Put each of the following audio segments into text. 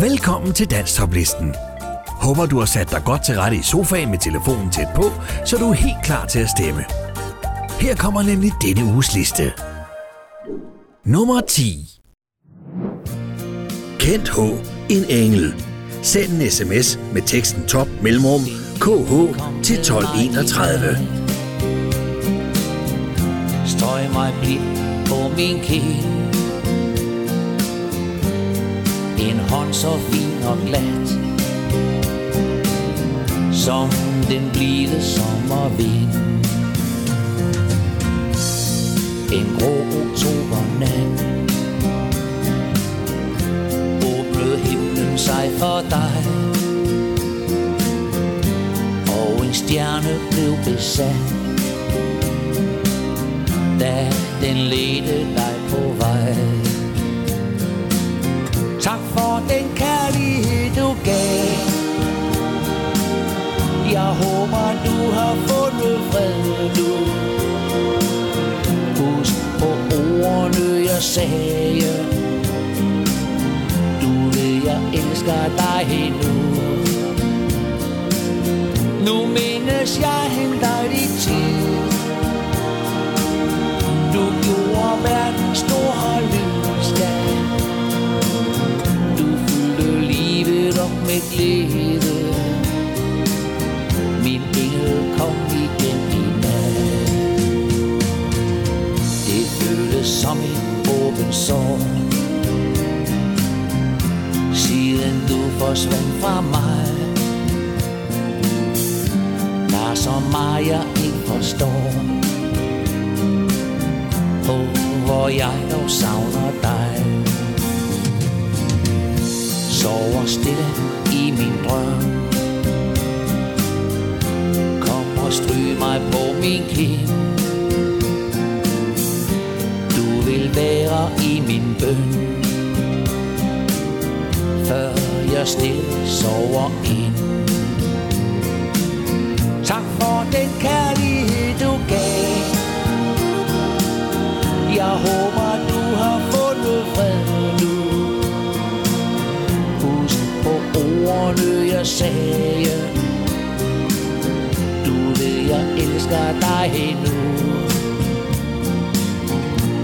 Velkommen til Danstoplisten. Håber du har sat dig godt til rette i sofaen med telefonen tæt på, så du er helt klar til at stemme. Her kommer nemlig denne uges liste. Nummer 10. Kent H. En engel. Send en sms med teksten top mellemrum KH til 1231. Strøg mig blidt på min kæde en hånd så fin og glat Som den blide sommervind. En grå oktobernat Åbnede himlen sig for dig. Og en stjerne blev besat Da den ledte dig på vej den kærlighed du gav. Jeg håber du har fundet fred nu Husk på ordene jeg sagde. Du ved jeg elsker dig endnu. Nu mindes jeg henter dit tid. Du gjorde verden stor med glæde. Min engel kom igen i nat. Det føltes som en åben sår Siden du forsvandt fra mig Der er så meget jeg ikke forstår. Åh, hvor jeg dog savner dig. Sover stille i min drøm. Kom og stryg mig på min kind Du vil være i min bøn. Før jeg stille sover ind. Tak for den kærlighed du gav. Jeg håber, sagde. Du ved, jeg elsker dig endnu.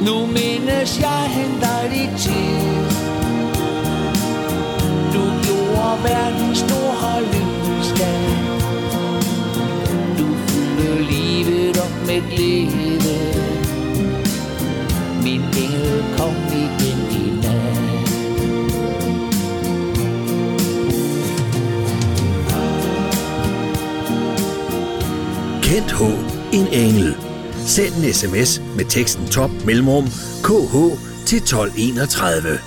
Nu mindes jeg henter dig til Du gjorde verden stor lysdag Du fyldte livet op med glæde. Min engel kom Kent H. En engel. Send en sms med teksten top mellemrum KH til 1231.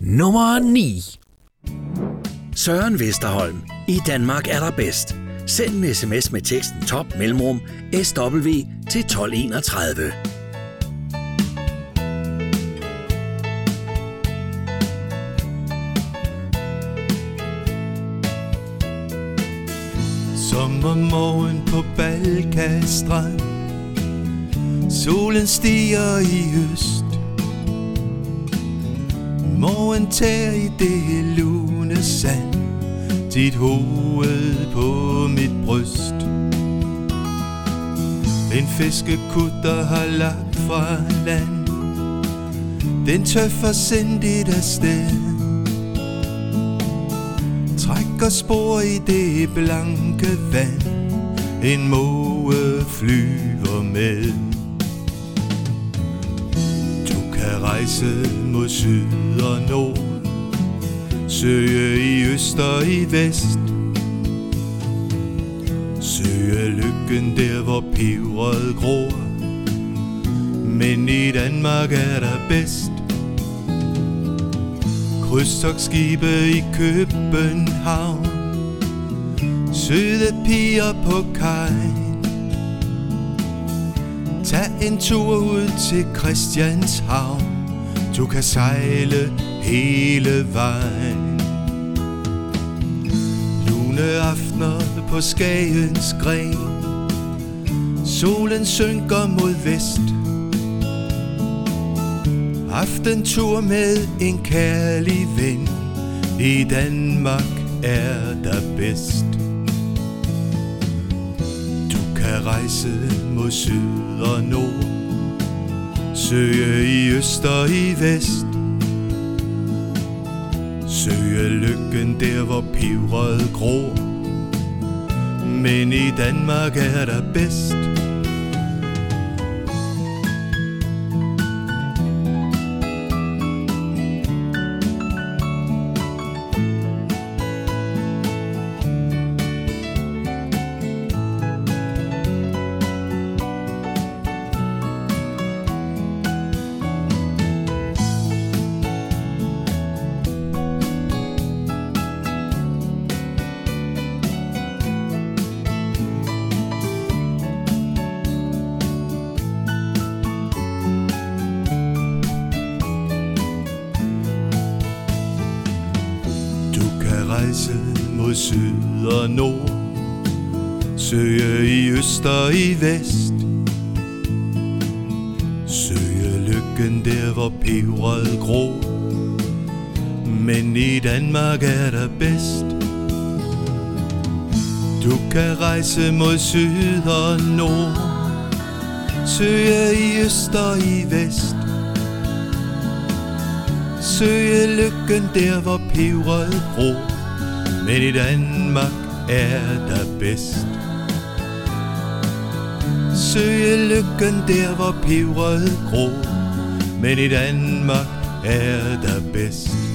Nummer 9. Søren Vesterholm. I Danmark er der bedst. Send en sms med teksten top mellemrum SW til 1231. Sommermorgen på Balkastrand. Solen stiger i øst Morgen tager i det lune sand Dit hoved på mit bryst. En fiskekutter har lagt fra land. Den tøffer sindigt afsted. Trækker spor i det blanke vand. En måge flyver med. Du kan rejse mod syd og nord Søge i øst og i vest. Søge lykken der hvor peberet gror. Men i Danmark er der bedst. Krydstogtskibe i København. Søde piger på kajen. Tag en tur ud til Christianshavn. Du kan sejle hele vejen. Lune aftener på Skagens gren. Solen synker mod vest. Aftentur med en kærlig ven. I Danmark er der bedst. Du kan rejse mod syd og nord. Søge i øst og i vest. Søge lykken der hvor peberet gror. Men i Danmark er der bedst. Danmark er der bedst. Du kan rejse mod syd og nord. Søge i øst og i vest. Søge lykken der hvor peberet gror. Men i Danmark er der bedst. Søge lykken der hvor peberet gror. Men i Danmark er der bedst.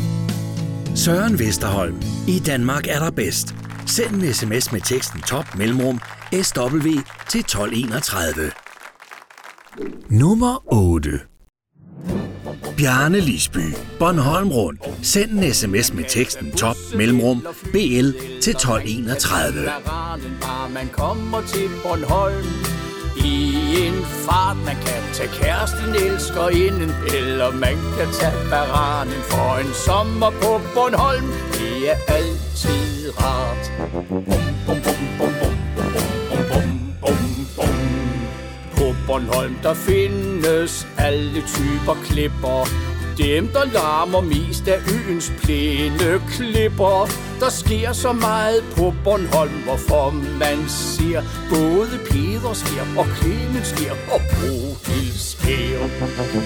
Søren Vesterholm. I Danmark er der bedst. Send en sms med teksten top mellemrum SW til 1231. Nummer 8. Bjarne Lisby, Bornholm Rundt. Send en sms med teksten top mellemrum BL til 1231. Man kommer til Bornholm i en fart, man kan tage kæresten, elsker inden, eller man kan tage baranen for en sommer på Bornholm. Det er altid rart. Bum, bum, bum, bum, bum, bum, bum, bum, bum. På Bornholm der findes alle typer klipper dem, der larmer mest af øens plæne klipper. Der sker så meget på Bornholm, hvorfor man ser både Peder sker og Clemens sker og Bodil sker.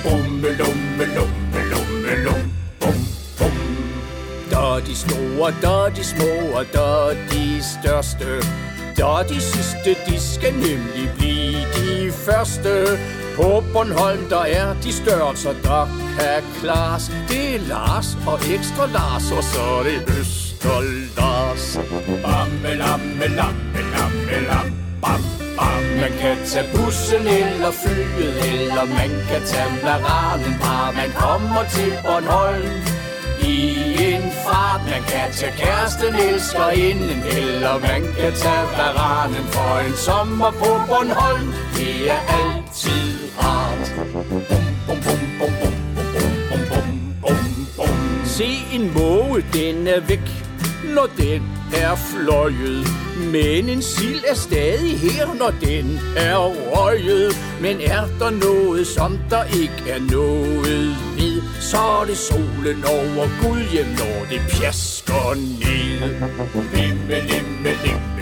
Bumme, lumme, lumme, lumme, lumme, bum, bum. Der er de store, der er de små, og der er de største. Der er de sidste, de skal nemlig blive de første. På Bornholm, der er de størrelser, der kan klares. Det er Lars og ekstra Lars, og så er det Øster Lars. Bamme, lamme, lamme, lamme, lam, bam, bam. Man kan tage bussen eller flyet, eller man kan tage varanen, bare man kommer til Bornholm. I en fart, man kan tage kæresten, elsker inden, eller man kan tage varanen for en sommer på Bornholm. Det er altid pirat. Bum, bum, bum, bum, bum, bum, bum, bum, bum. Se en måge, den er væk, når den er fløjet. Men en sild er stadig her, når den er røget. Men er der noget, som der ikke er noget ved, så er det solen over Gudhjem, når det pjasker ned. Limme, limme, limme,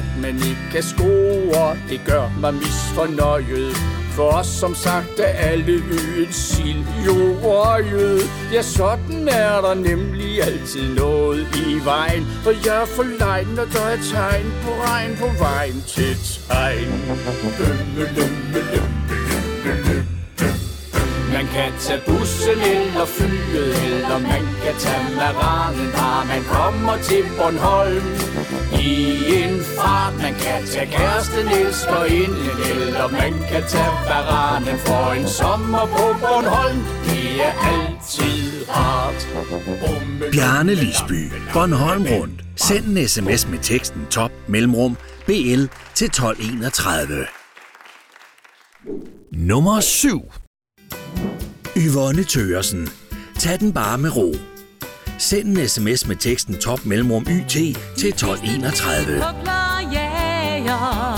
At man ikke kan score, det gør mig misfornøjet. For os som sagt er alle øens sild jo røget. Ja, sådan er der nemlig altid noget i vejen. For jeg er for lejn, når der er tegn på regn på vejen til tegn. Lømme, lømme, lømme, kan tage bussen eller flyet, eller man kan tage maranen, bare man kommer til Bornholm. I en fart, man kan tage kæresten, elsker inden, eller man kan tage maranen for en sommer på Bornholm. Det er altid rart. Bjarne Lisby, Bornholm Rundt. Send en sms med teksten top mellemrum BL til 1231. Nummer 7. Yvonne Tøresen. Tag den bare med ro. Send en sms med teksten top mellemrum YT til 1231.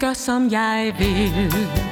gør som jeg vil.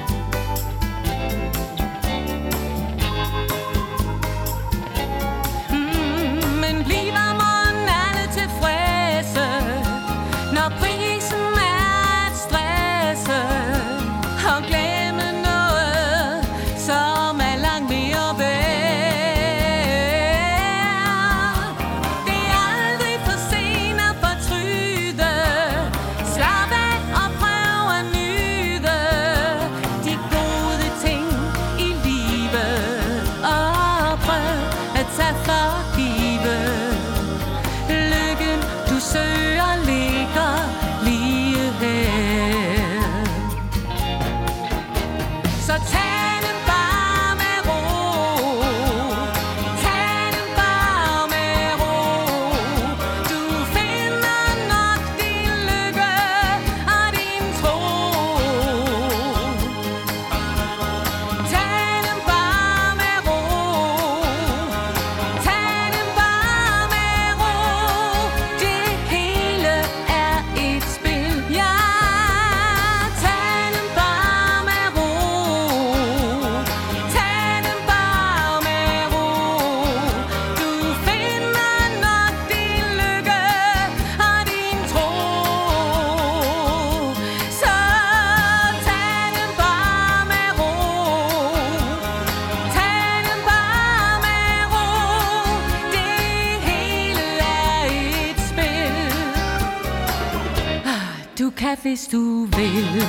Hvis du vil.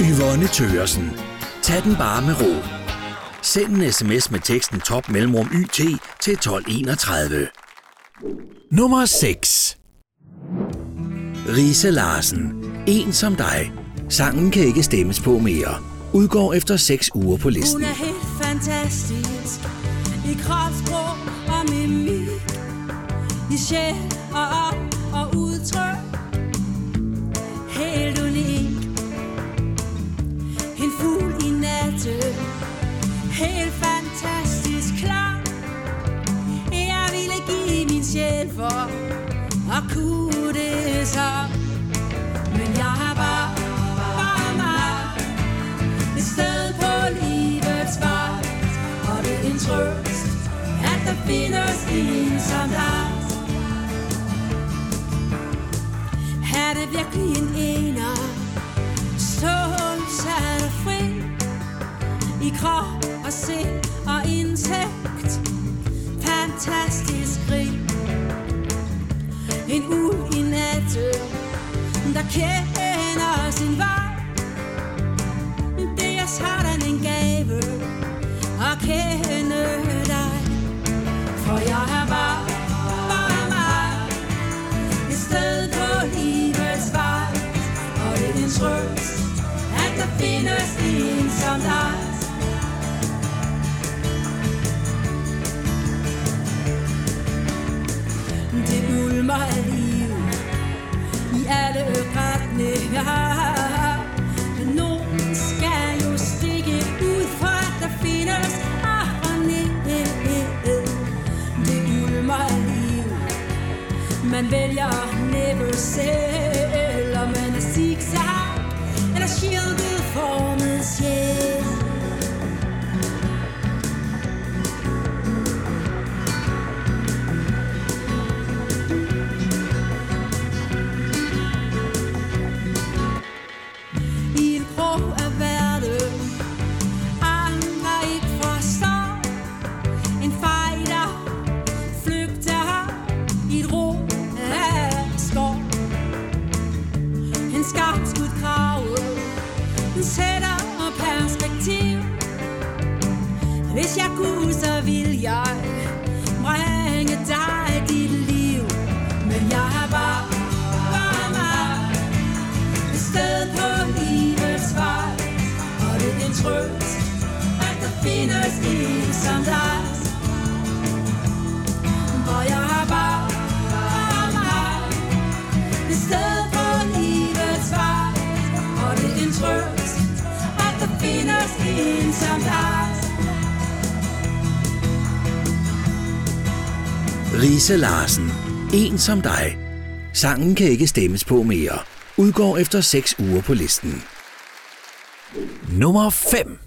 Yvonne Tøresen. Tag den bare med ro. Send en sms med teksten top mellemrum YT til 1231. Nummer 6. Rise Larsen. En som dig. Sangen kan ikke stemmes på mere. Udgår efter 6 uger på listen. Hun er helt fantastisk. I kropsprog og mimik. I sjæl og i Helt fantastisk klar Jeg ville give min sjæl for At kunne det så. Men jeg har bare, bare mig Et sted på livets vej. Og det er en trøst At der findes en som dig. Er det virkelig en ener? I krop og sind og indsigt Fantastisk rig. En uld i natten Der kender sin vej. Det er sådan en gave At kende dig. For jeg er bare Bare mig. Et sted på livets vej. Og det er en trøst At der findes en som dig. Mig ulmer liv I alle retninger. Men nogen skal jo stikke ud For at der findes harmoni Det gylder mig. Liv Man vælger næppe selv. Hvis jeg kunne, så vil jeg Bringe dig dit liv. Men jeg har bare, bare mig Et sted på livets vej. Og det er en trøst At der findes en som dig. Hvor jeg har bare, bare mig Et sted på livets vej. Og det er en trøst At der findes en som dig. Riese Larsen. En som dig. Sangen kan ikke stemmes på mere. Udgår efter 6 uger på listen. Nummer 5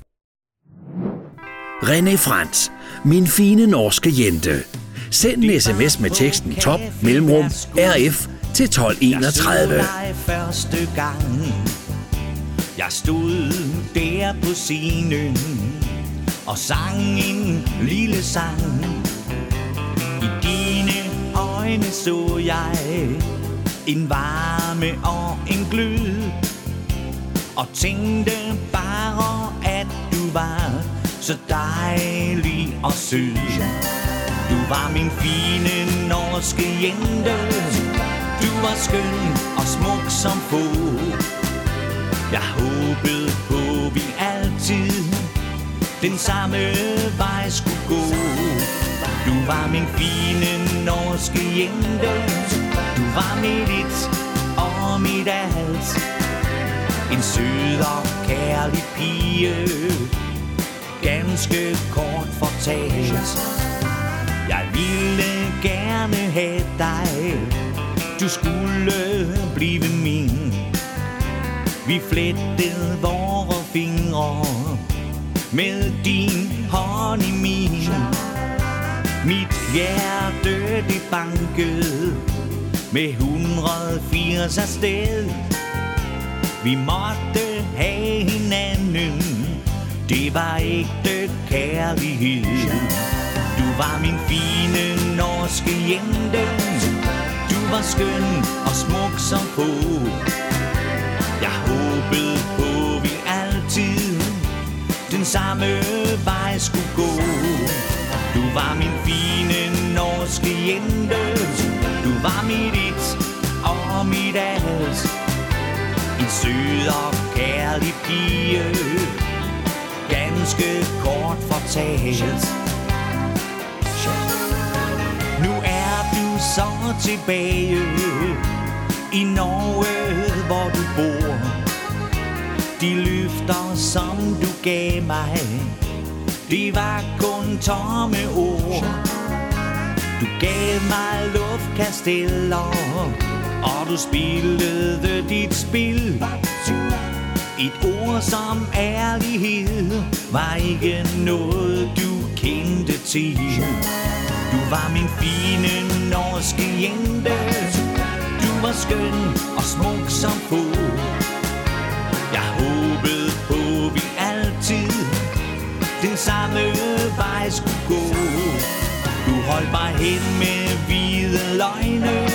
René Frans, min fine norske jente. Send en sms med teksten top mellemrum RF til 1231. første gang Jeg stod der på scenen Og sang en lille sang i dine øjne så jeg En varme og en glød. Og tænkte bare at du var Så dejlig og sød. Du var min fine norske jente. Du var skøn og smuk som få. Jeg håbede på vi altid Den samme vej skulle gå. Du var min fine norske jente. Du var mit et og mit alt. En sød og kærlig pige. Ganske kort fortalt. Jeg ville gerne have dig. Du skulle blive min. Vi flettede vore fingre Med din hånd i min. Mit hjerte det bankede Med 180 afsted. Vi måtte have hinanden. Det var ægte kærlighed. Du var min fine norske jente. Du var skøn og smuk som få. Jeg håbede på vi altid Den samme vej skulle gå. Du var min måske intet Du var mit et og mit alt En sød og kærlig pige Ganske kort fortalt nu er du så tilbage i Norge, hvor du bor. De løfter, som du gav mig, det var kun tomme ord. Du gav mig luftkasteller, og du spillede dit spil. Et ord som ærlighed var ikke noget, du kendte til. Du var min fine norske jente Du var skøn og smuk som fod hen med hvide løgne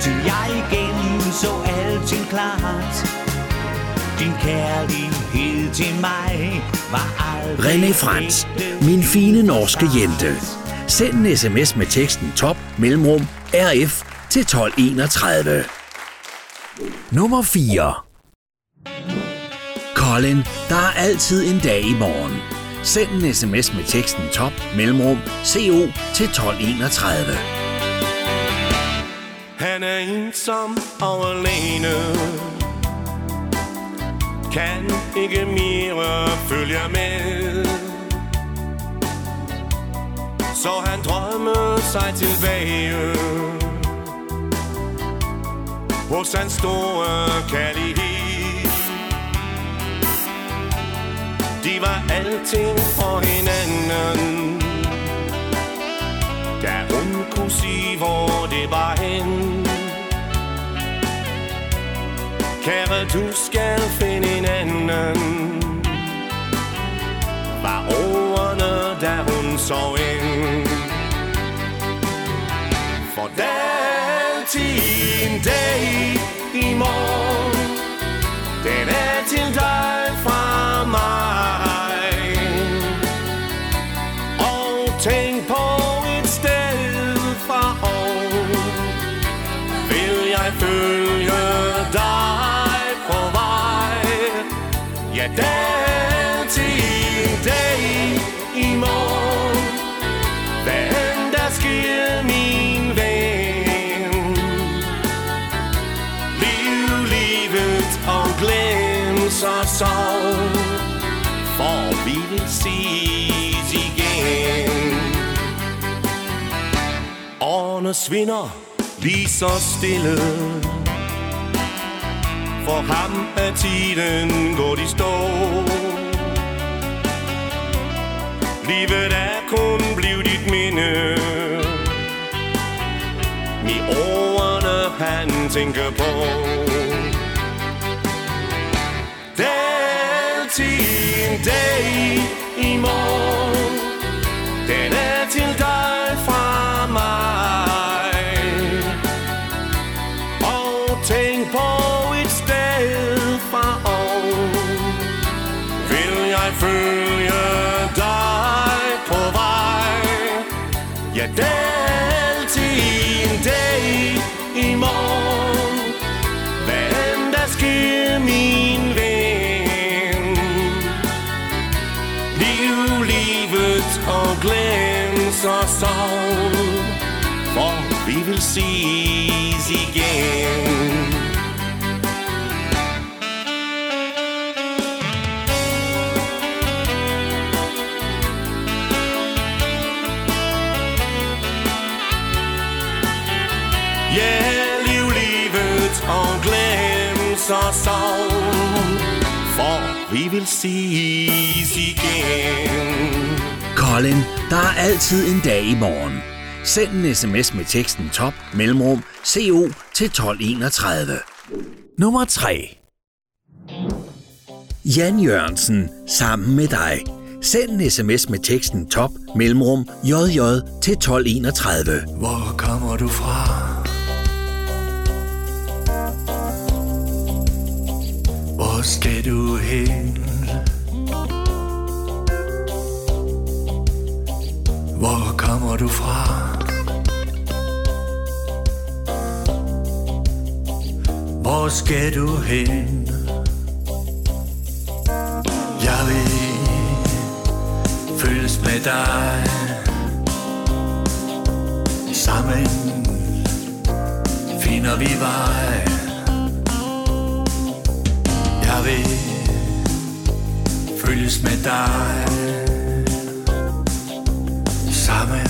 Til jeg igen så alting klart Din kærlighed til mig var aldrig René Frans, min fine norske jente. Send en sms med teksten top mellemrum RF til 1231. Nummer 4 Colin, der er altid en dag i morgen. Send en sms med teksten top mellemrum CO til 1231. Han er ensom og alene. Kan ikke mere følge med. Så han drømmer sig tilbage. Hos hans store kærlighed. De var alting for hinanden. Da hun kunne sige, hvor det var hen. Kære, du skal finde en anden? Var ordene, da hun så ind. For der er altid en dag i morgen tænk på et sted fra år Vil jeg følge dig på vej? Ja, der til en dag i morgen. Hvad end der sker, min ven. Liv livet og glem så sorg. For vi vil sige Årene svinder lige så stille. For ham er tiden gået i stå. Livet er kun blevet dit minde. I årene han tænker på. Det er altid en dag i morgen. Den er til dig fra mig. Ses igen Ja, liv livet og glems og sorg For vi vil ses igen Colin, der er altid en dag i morgen. Send en sms med teksten top mellemrum CO til 1231. Nummer 3. Jan Jørgensen sammen med dig. Send en sms med teksten top mellemrum JJ til 1231. Hvor kommer du fra? Hvor skal du hen? Hvor kommer du fra? Hvor skal du hen? Jeg vil følges med dig Sammen finder vi vej Jeg vil følges med dig Sammen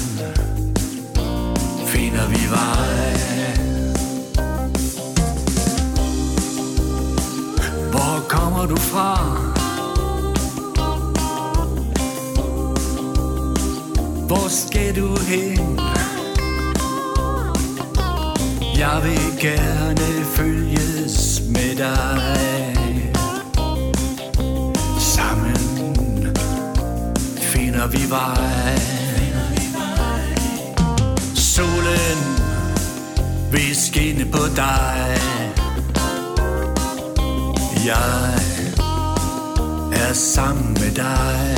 finder vi vej Hvor kommer du fra? Hvor skal du hen? Jeg vil gerne følges med dig Sammen finder vi vej på dig. Jeg er sammen med dig.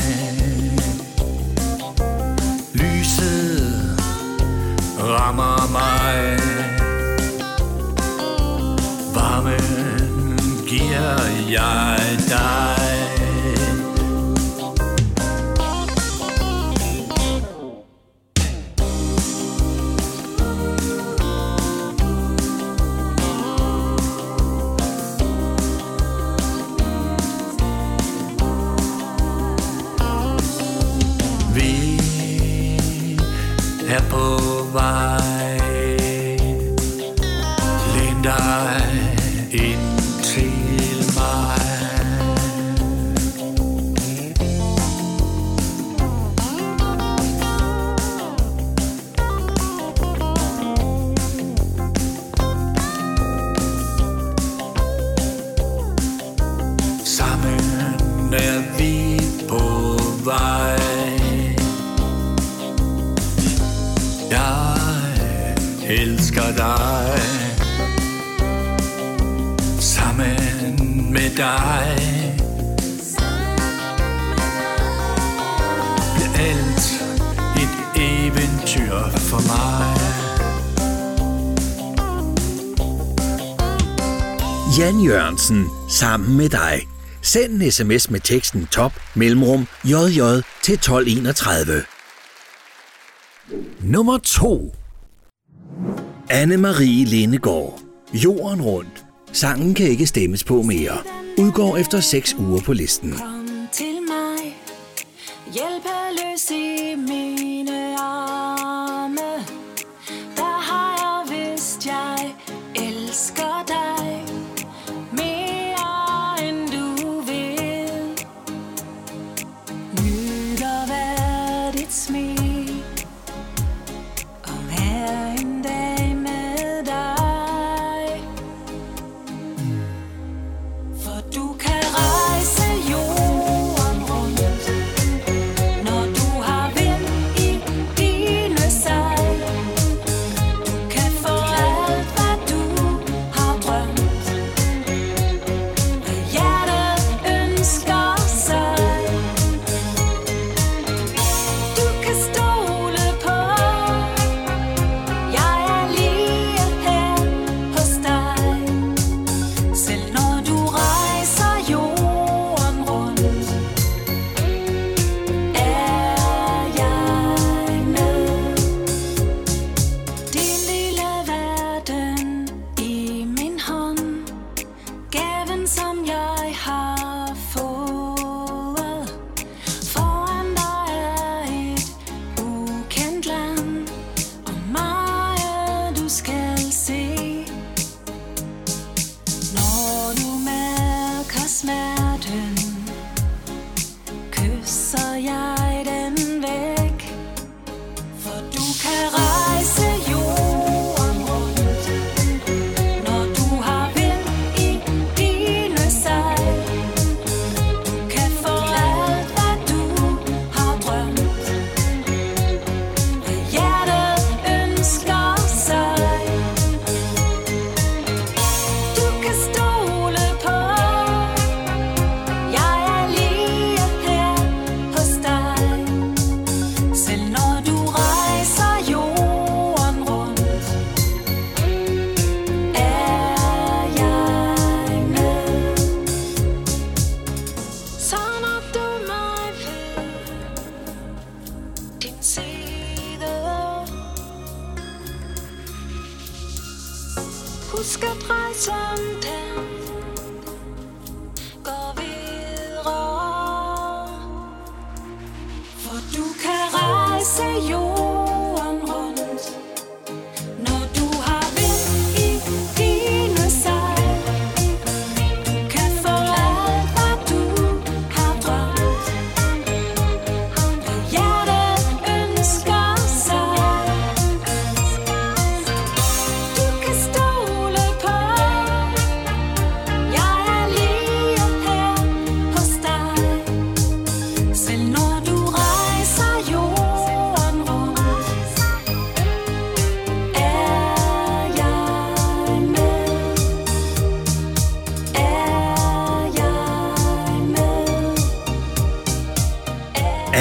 Lyset rammer mig. Varmen giver jeg på dig Bliver alt et eventyr for mig Jan Jørgensen sammen med dig. Send en sms med teksten top mellemrum JJ til 1231. Nummer 2. Anne-Marie Lindegård. Jorden rundt. Sangen kan ikke stemmes på mere. Udgår efter 6 uger på listen. Kom til mig, hjælpeløs i mine arme.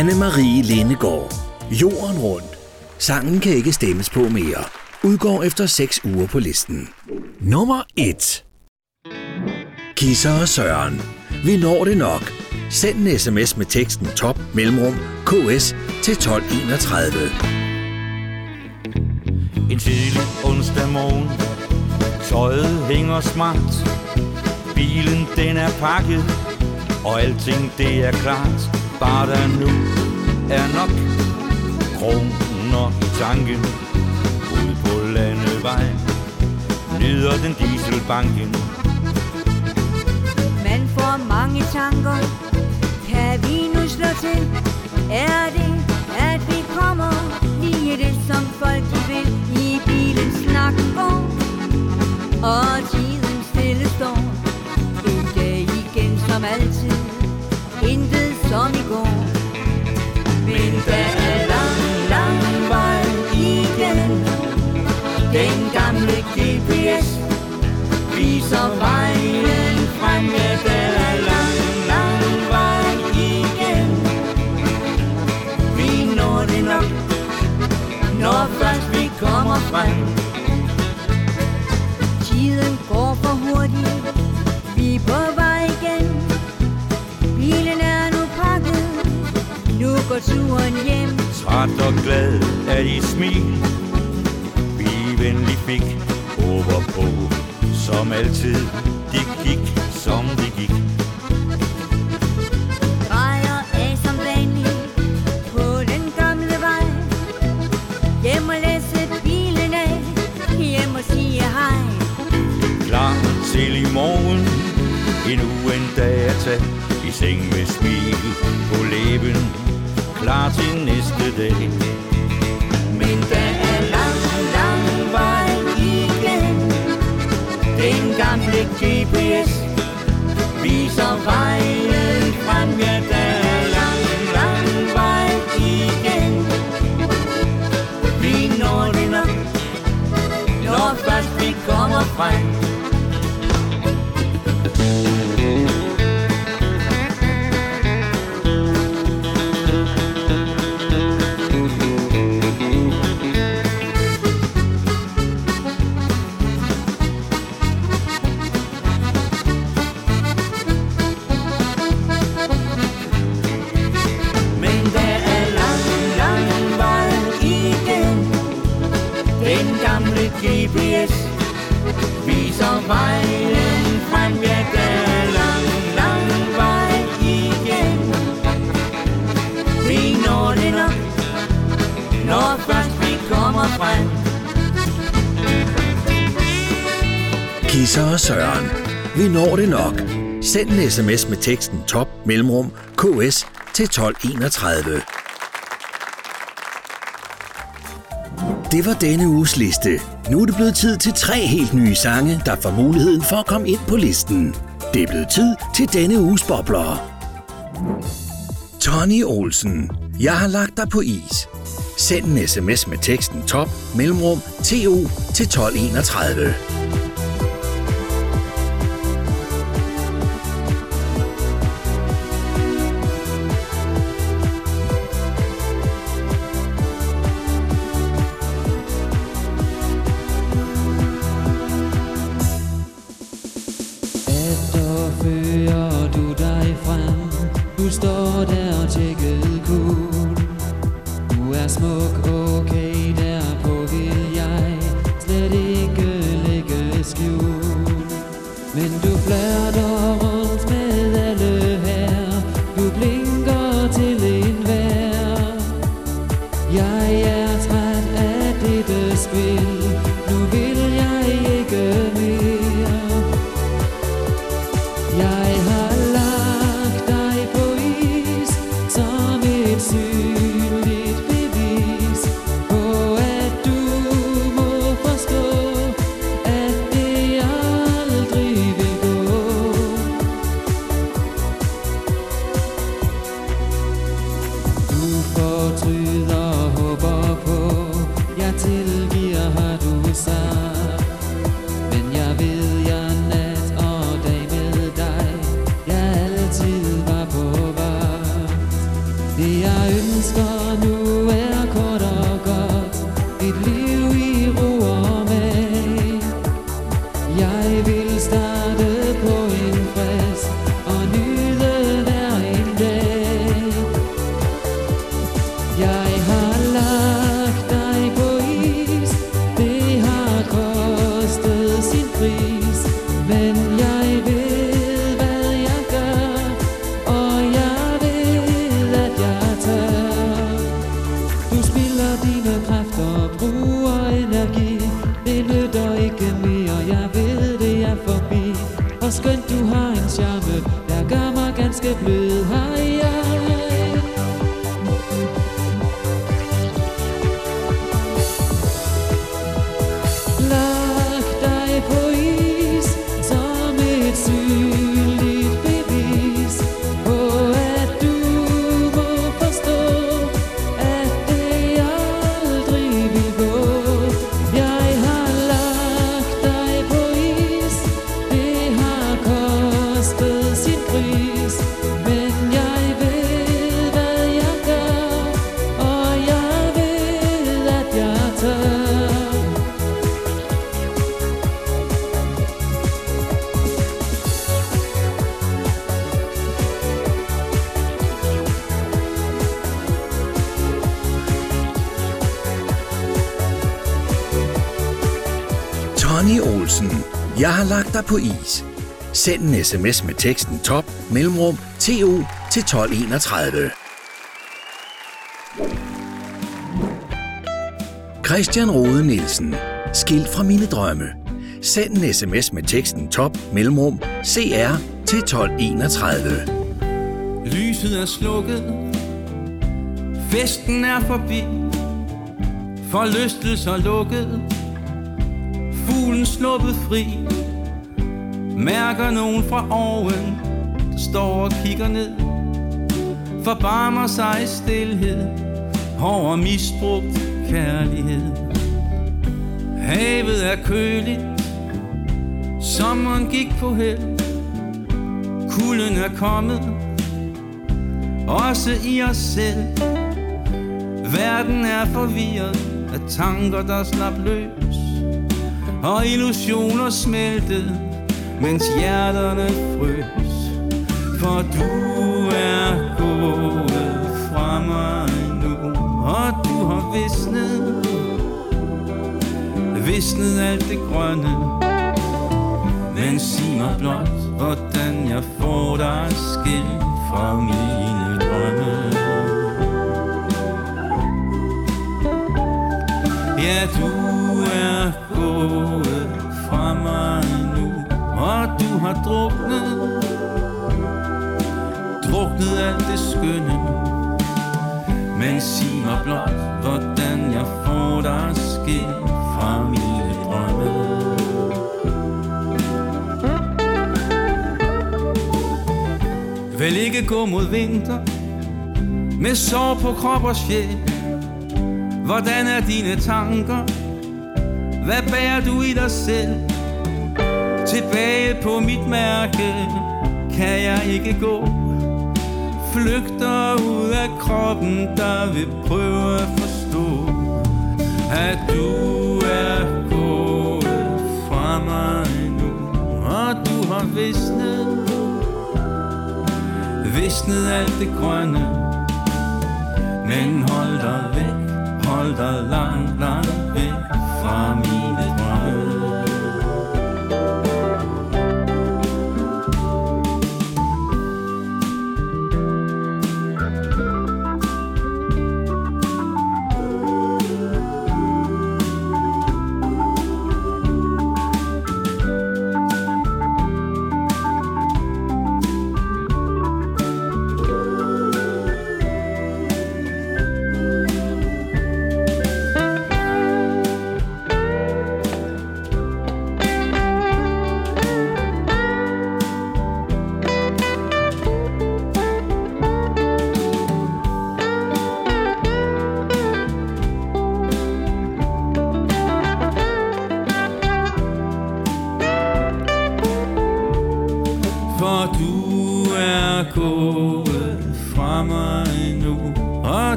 Anne-Marie Lindegård. Jorden rundt. Sangen kan ikke stemmes på mere. Udgår efter 6 uger på listen. Nummer 1. Kisser og Søren. Vi når det nok. Send en sms med teksten top mellemrum ks til 1231. En tidlig onsdag morgen Tøjet hænger smart Bilen den er pakket Og alting det er klart Bare der nu er nok. Kroner i tanken Ud på landevej Nyder den dieselbanken. Man får mange tanker. Kan vi nu slå til? Er det, at vi kommer? Lige det, som folk de vil. I bilen snak går Og de som i går. Men der er lang, lang vej igen. Den gamle GPS Viser vejen frem med der turen hjem. Træt og glad af de smil. Vi venlig fik Håber på Som altid Det gik som det gik. Drejer af som På den gamle vej. Hjem og læse bilen af Hjem og sige hej. Klar til i morgen Endnu en dag at tage I seng med smil på læben Klar til næste dag. Men der er lang, lang vej igen. Den gamle GPS Viser vejen frem. Ja, der er lang, lang vej igen. Vi når det nok Når først vi kommer frem. Kisser og Søren. Vi når det nok. Send en sms med teksten top mellemrum ks til 1231. Det var denne uges liste. Nu er det blevet tid til tre helt nye sange, der får muligheden for at komme ind på listen. Det er blevet tid til denne uges bobler. Tony Olsen. Jeg har lagt dig på is. Send en sms med teksten top mellemrum to til 1231. Jeg har lagt dig på is. Send en sms med teksten top mellemrum to til 1231. Christian Rode Nielsen. Skilt fra mine drømme. Send en sms med teksten top mellemrum cr til 1231. Lyset er slukket Festen er forbi Forlystelser lukket Fuglen sluppet fri. Mærker nogen fra oven Der står og kigger ned. Forbarmer sig i stillhed. Over misbrugt kærlighed. Havet er køligt. Sommeren gik på held. Kulden er kommet. Også i os selv. Verden er forvirret Af tanker der slap løs. Og illusioner smeltede Mens hjerterne frøs. For du er gået fra mig nu Og du har visnet Visnet alt det grønne. Men sig mig blot Hvordan jeg får dig skilt fra mine drømme. Ja, du er gået fra mig nu Og du har druknet. Druknet alt det skønne. Men sig mig blot, hvordan jeg får dig skilt fra mine drømme. Vil ikke gå mod vinter Med sår på krop og sjæl. Hvordan er dine tanker? Hvad bærer du i dig selv? Tilbage på mit mærke Kan jeg ikke gå. Flygter ud af kroppen Der vil prøve at forstå At du er gået fra mig nu. Og du har visnet Visnet alt det grønne. Men hold dig væk Hold dig langt, langt væk fra mig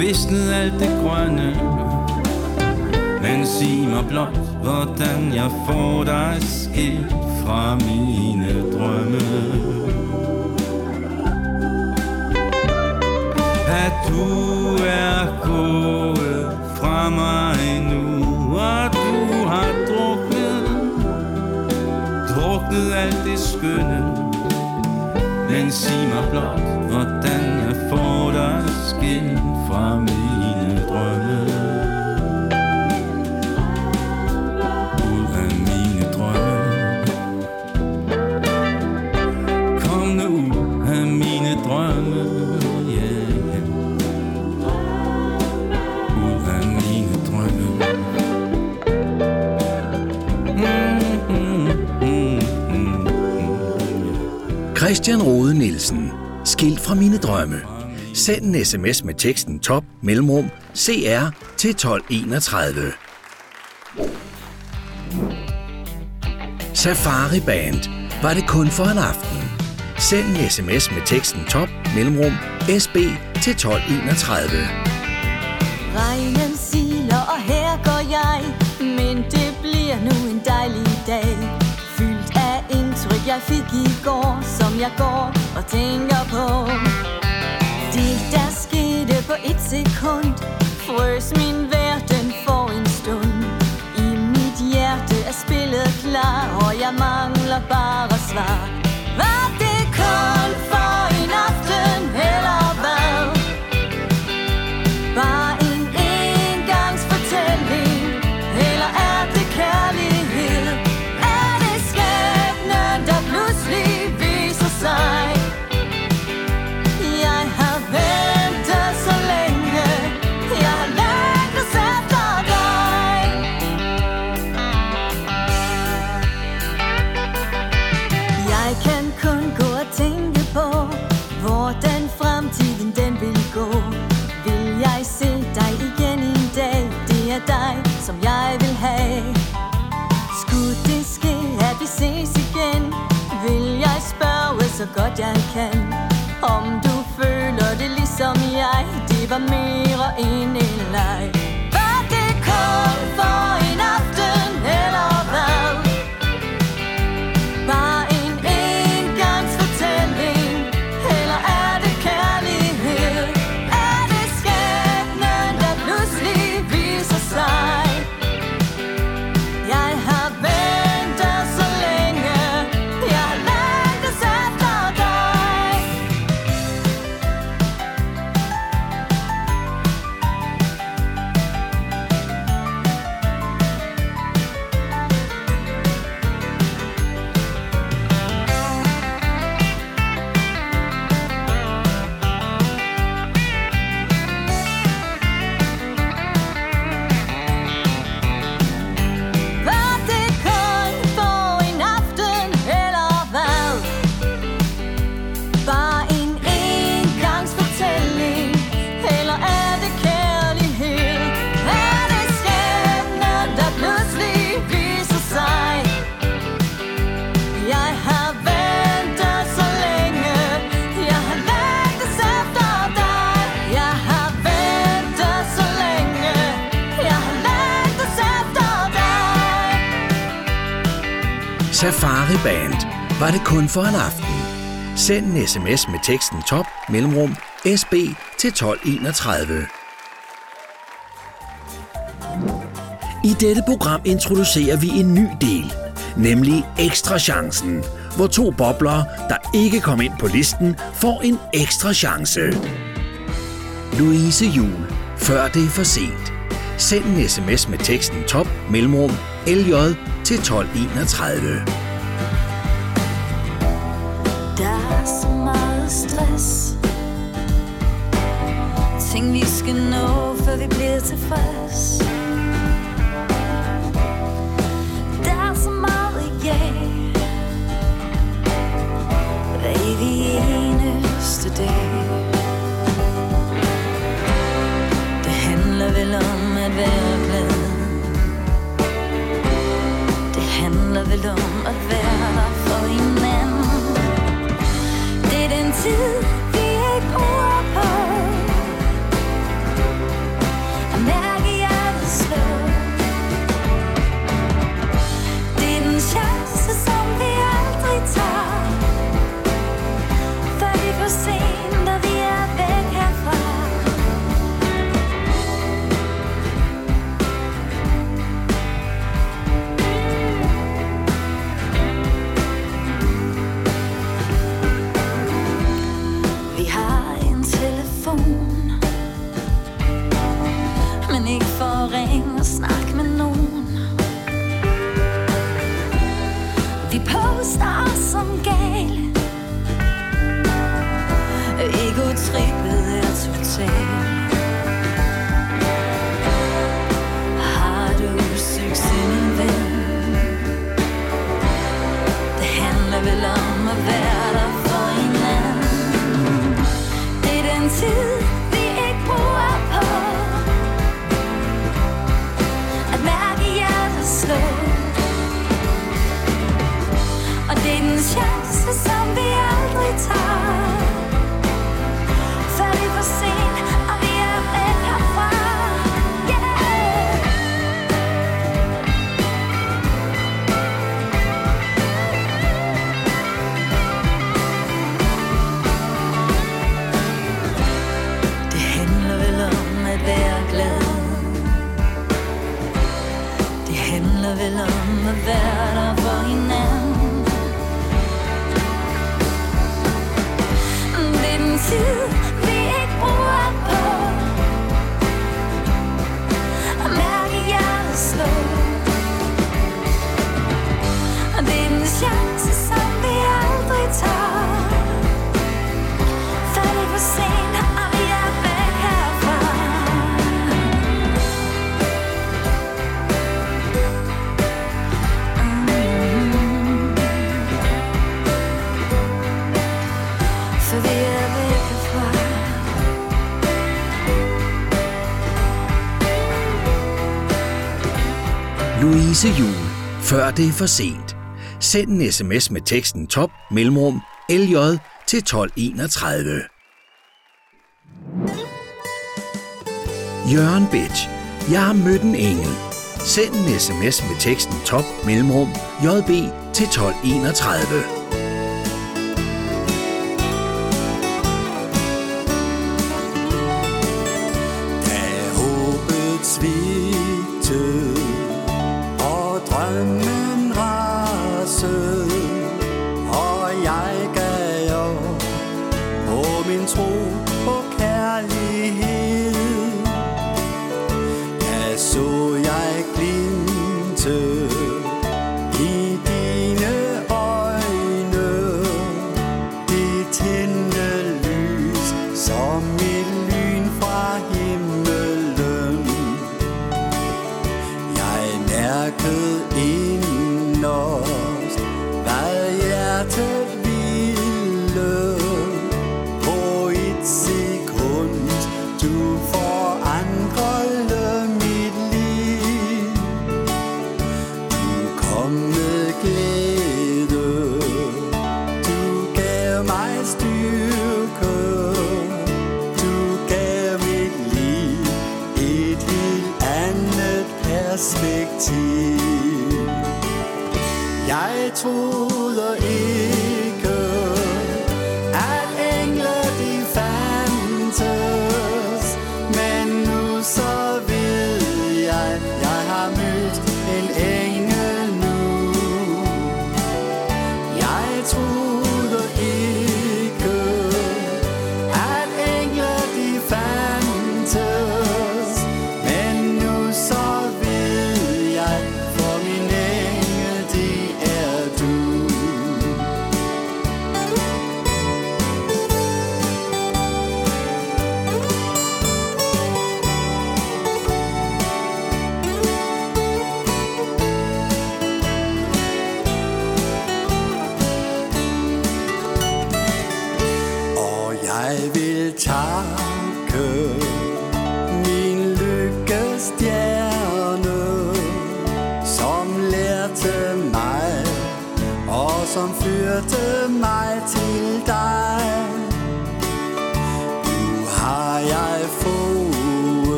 Visnet alt det grønne. Men sig mig blot Hvordan jeg får dig skilt fra mine drømme. At du er gået fra mig nu Og du har druknet. Druknet alt det skønne. Men sig mig blot, hvordan fra mine drømme Ud af mine drømme Kom nu ud af mine drømme yeah, yeah. Ud af mine drømme Christian Rode Nielsen. Skilt fra mine drømme. Send en sms med teksten top mellemrum CR til 1231. Safari Band. Var det kun for en aften? Send en sms med teksten top mellemrum SB til 1231. Regnen siler, og her går jeg Men det bliver nu en dejlig dag Fyldt af indtryk, jeg fik i går Som jeg går og tænker på det, der skete på et sekund. Frøs min verden for en stund. I mit hjerte er spillet klar Og jeg mangler bare svar. Var det kun Podcast. Safari Band var det kun for en aften. Send en sms med teksten top mellemrum SB til 1231. I dette program introducerer vi en ny del, nemlig Ekstra Chancen, hvor to bobler, der ikke kom ind på listen, får en ekstra chance. Louise Jul, før det er for sent. Send en sms med teksten top mellemrum LJ til 1231. Der er så meget stress. Ting vi skal nå, før vi bliver tilfreds. Der er så meget ja. Hver evig eneste dag. Det handler vel om at være glad. Handler vel om at være der for hinanden det er den tid, Disse Jul, før det er for sent. Send en sms med teksten top mellemrum LJ til 1231. Jørgen Bitch, jeg har mødt en engel. Send en sms med teksten top mellemrum JB til 1231.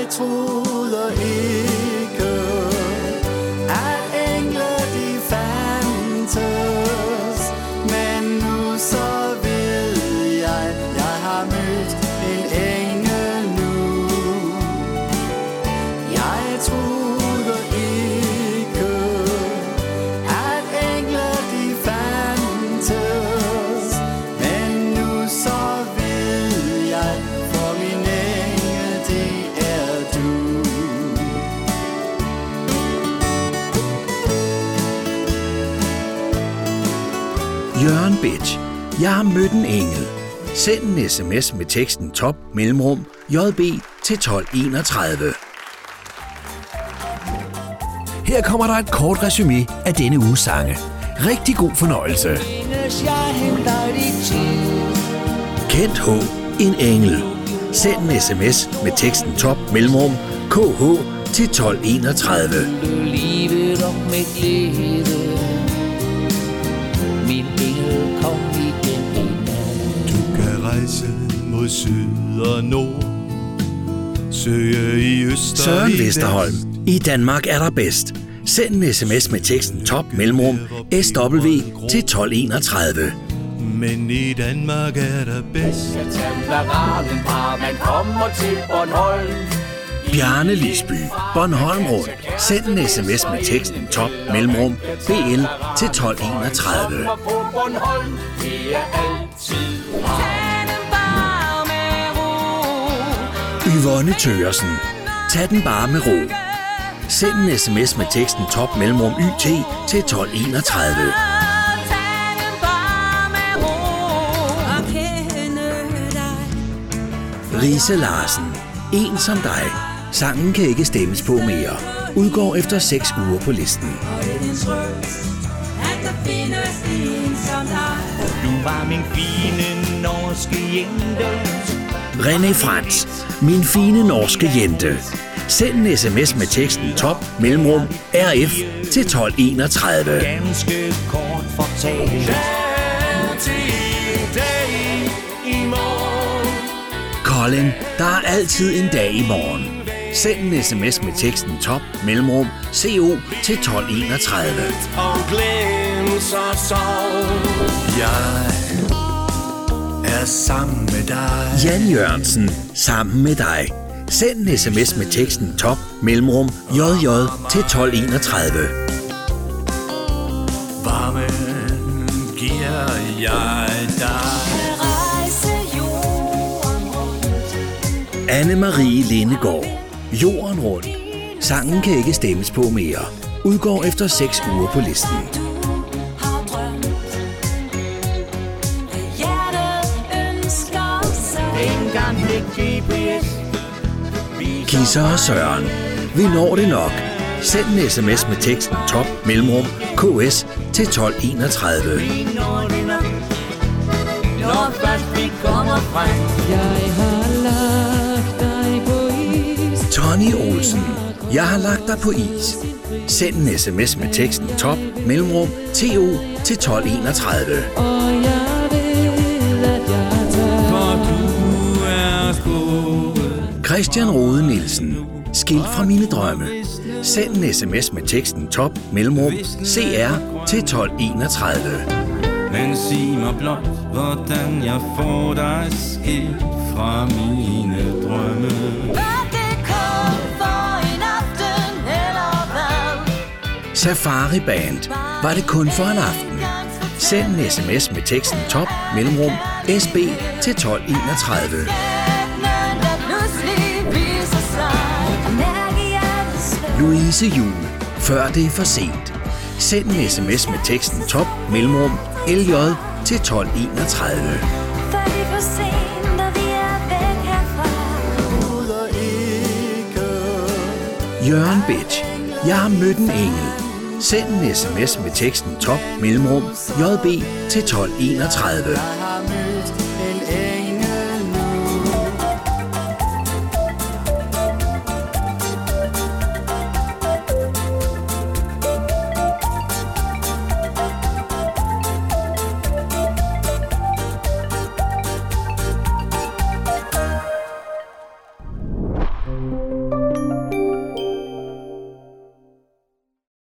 Jeg troede ikke, Jeg har mødt en engel. Send en sms med teksten top mellemrum JB til 1231. Her kommer der et kort resume af denne uges sange. Rigtig god fornøjelse. Kent H. En engel. Send en sms med teksten top mellemrum KH til 1231. livet op med glæde syd og nord Søge i øst og Søren i Vesterholm. I Danmark er der bedst. Send en sms med teksten top mellemrum SW til 1231. Men i Danmark er der bedst Temperaten bare man kommer til Bornholm. Bjarne Lisby, Bornholm Rundt. Send en sms med teksten top mellemrum BL til 1231. Yvonne Tøgersen. Tag den bare med ro. Send en sms med teksten top mellemrum YT til 1231. Rise Larsen. En som dig. Sangen kan ikke stemmes på mere. Udgår efter 6 uger på listen. Og det er trøst, at der findes en som dig. Du var min fine norske jente René Frans. Min fine norske jente. Send en sms med teksten top mellemrum RF til 1231. Ganske kort fortalt Colin, der er altid en dag i morgen. Send en sms med teksten top mellemrum CO til 1231. Og glem så sov Jeg er sammen med dig Jan Jørgensen, sammen med dig. Send en sms med teksten top mellemrum JJ til 1231. Varmen giver jeg dig Anne-Marie Lindegård. Jorden rundt. Sangen kan ikke stemmes på mere. Udgår efter 6 uger på listen. Kisser og Søren. Vi når det nok. Send en sms med teksten top mellemrum KS til 1231. Vi når det nok Når først vi kommer frem Jeg har lagt dig på is Tony Olsen. Jeg har lagt dig på is. Send en sms med teksten top mellemrum TO til 1231. Og jeg Christian Rode Nielsen. Skilt fra mine drømme. Send en sms med teksten top mellemrum CR til 1231. Men sig mig blot, hvordan jeg får dig skilt fra mine drømme? Safari Band. Var det kun for en aften? Send en sms med teksten top mellemrum SB til 1231. Louise Jul. Før det er for sent. Send en sms med teksten top mellemrum LJ til 1231. Før det er for sent, når vi er væk herfra. Jørgen Bitch. Jeg har mødt en engel. Send en sms med teksten top mellemrum JB til 1231. Jeg har mødt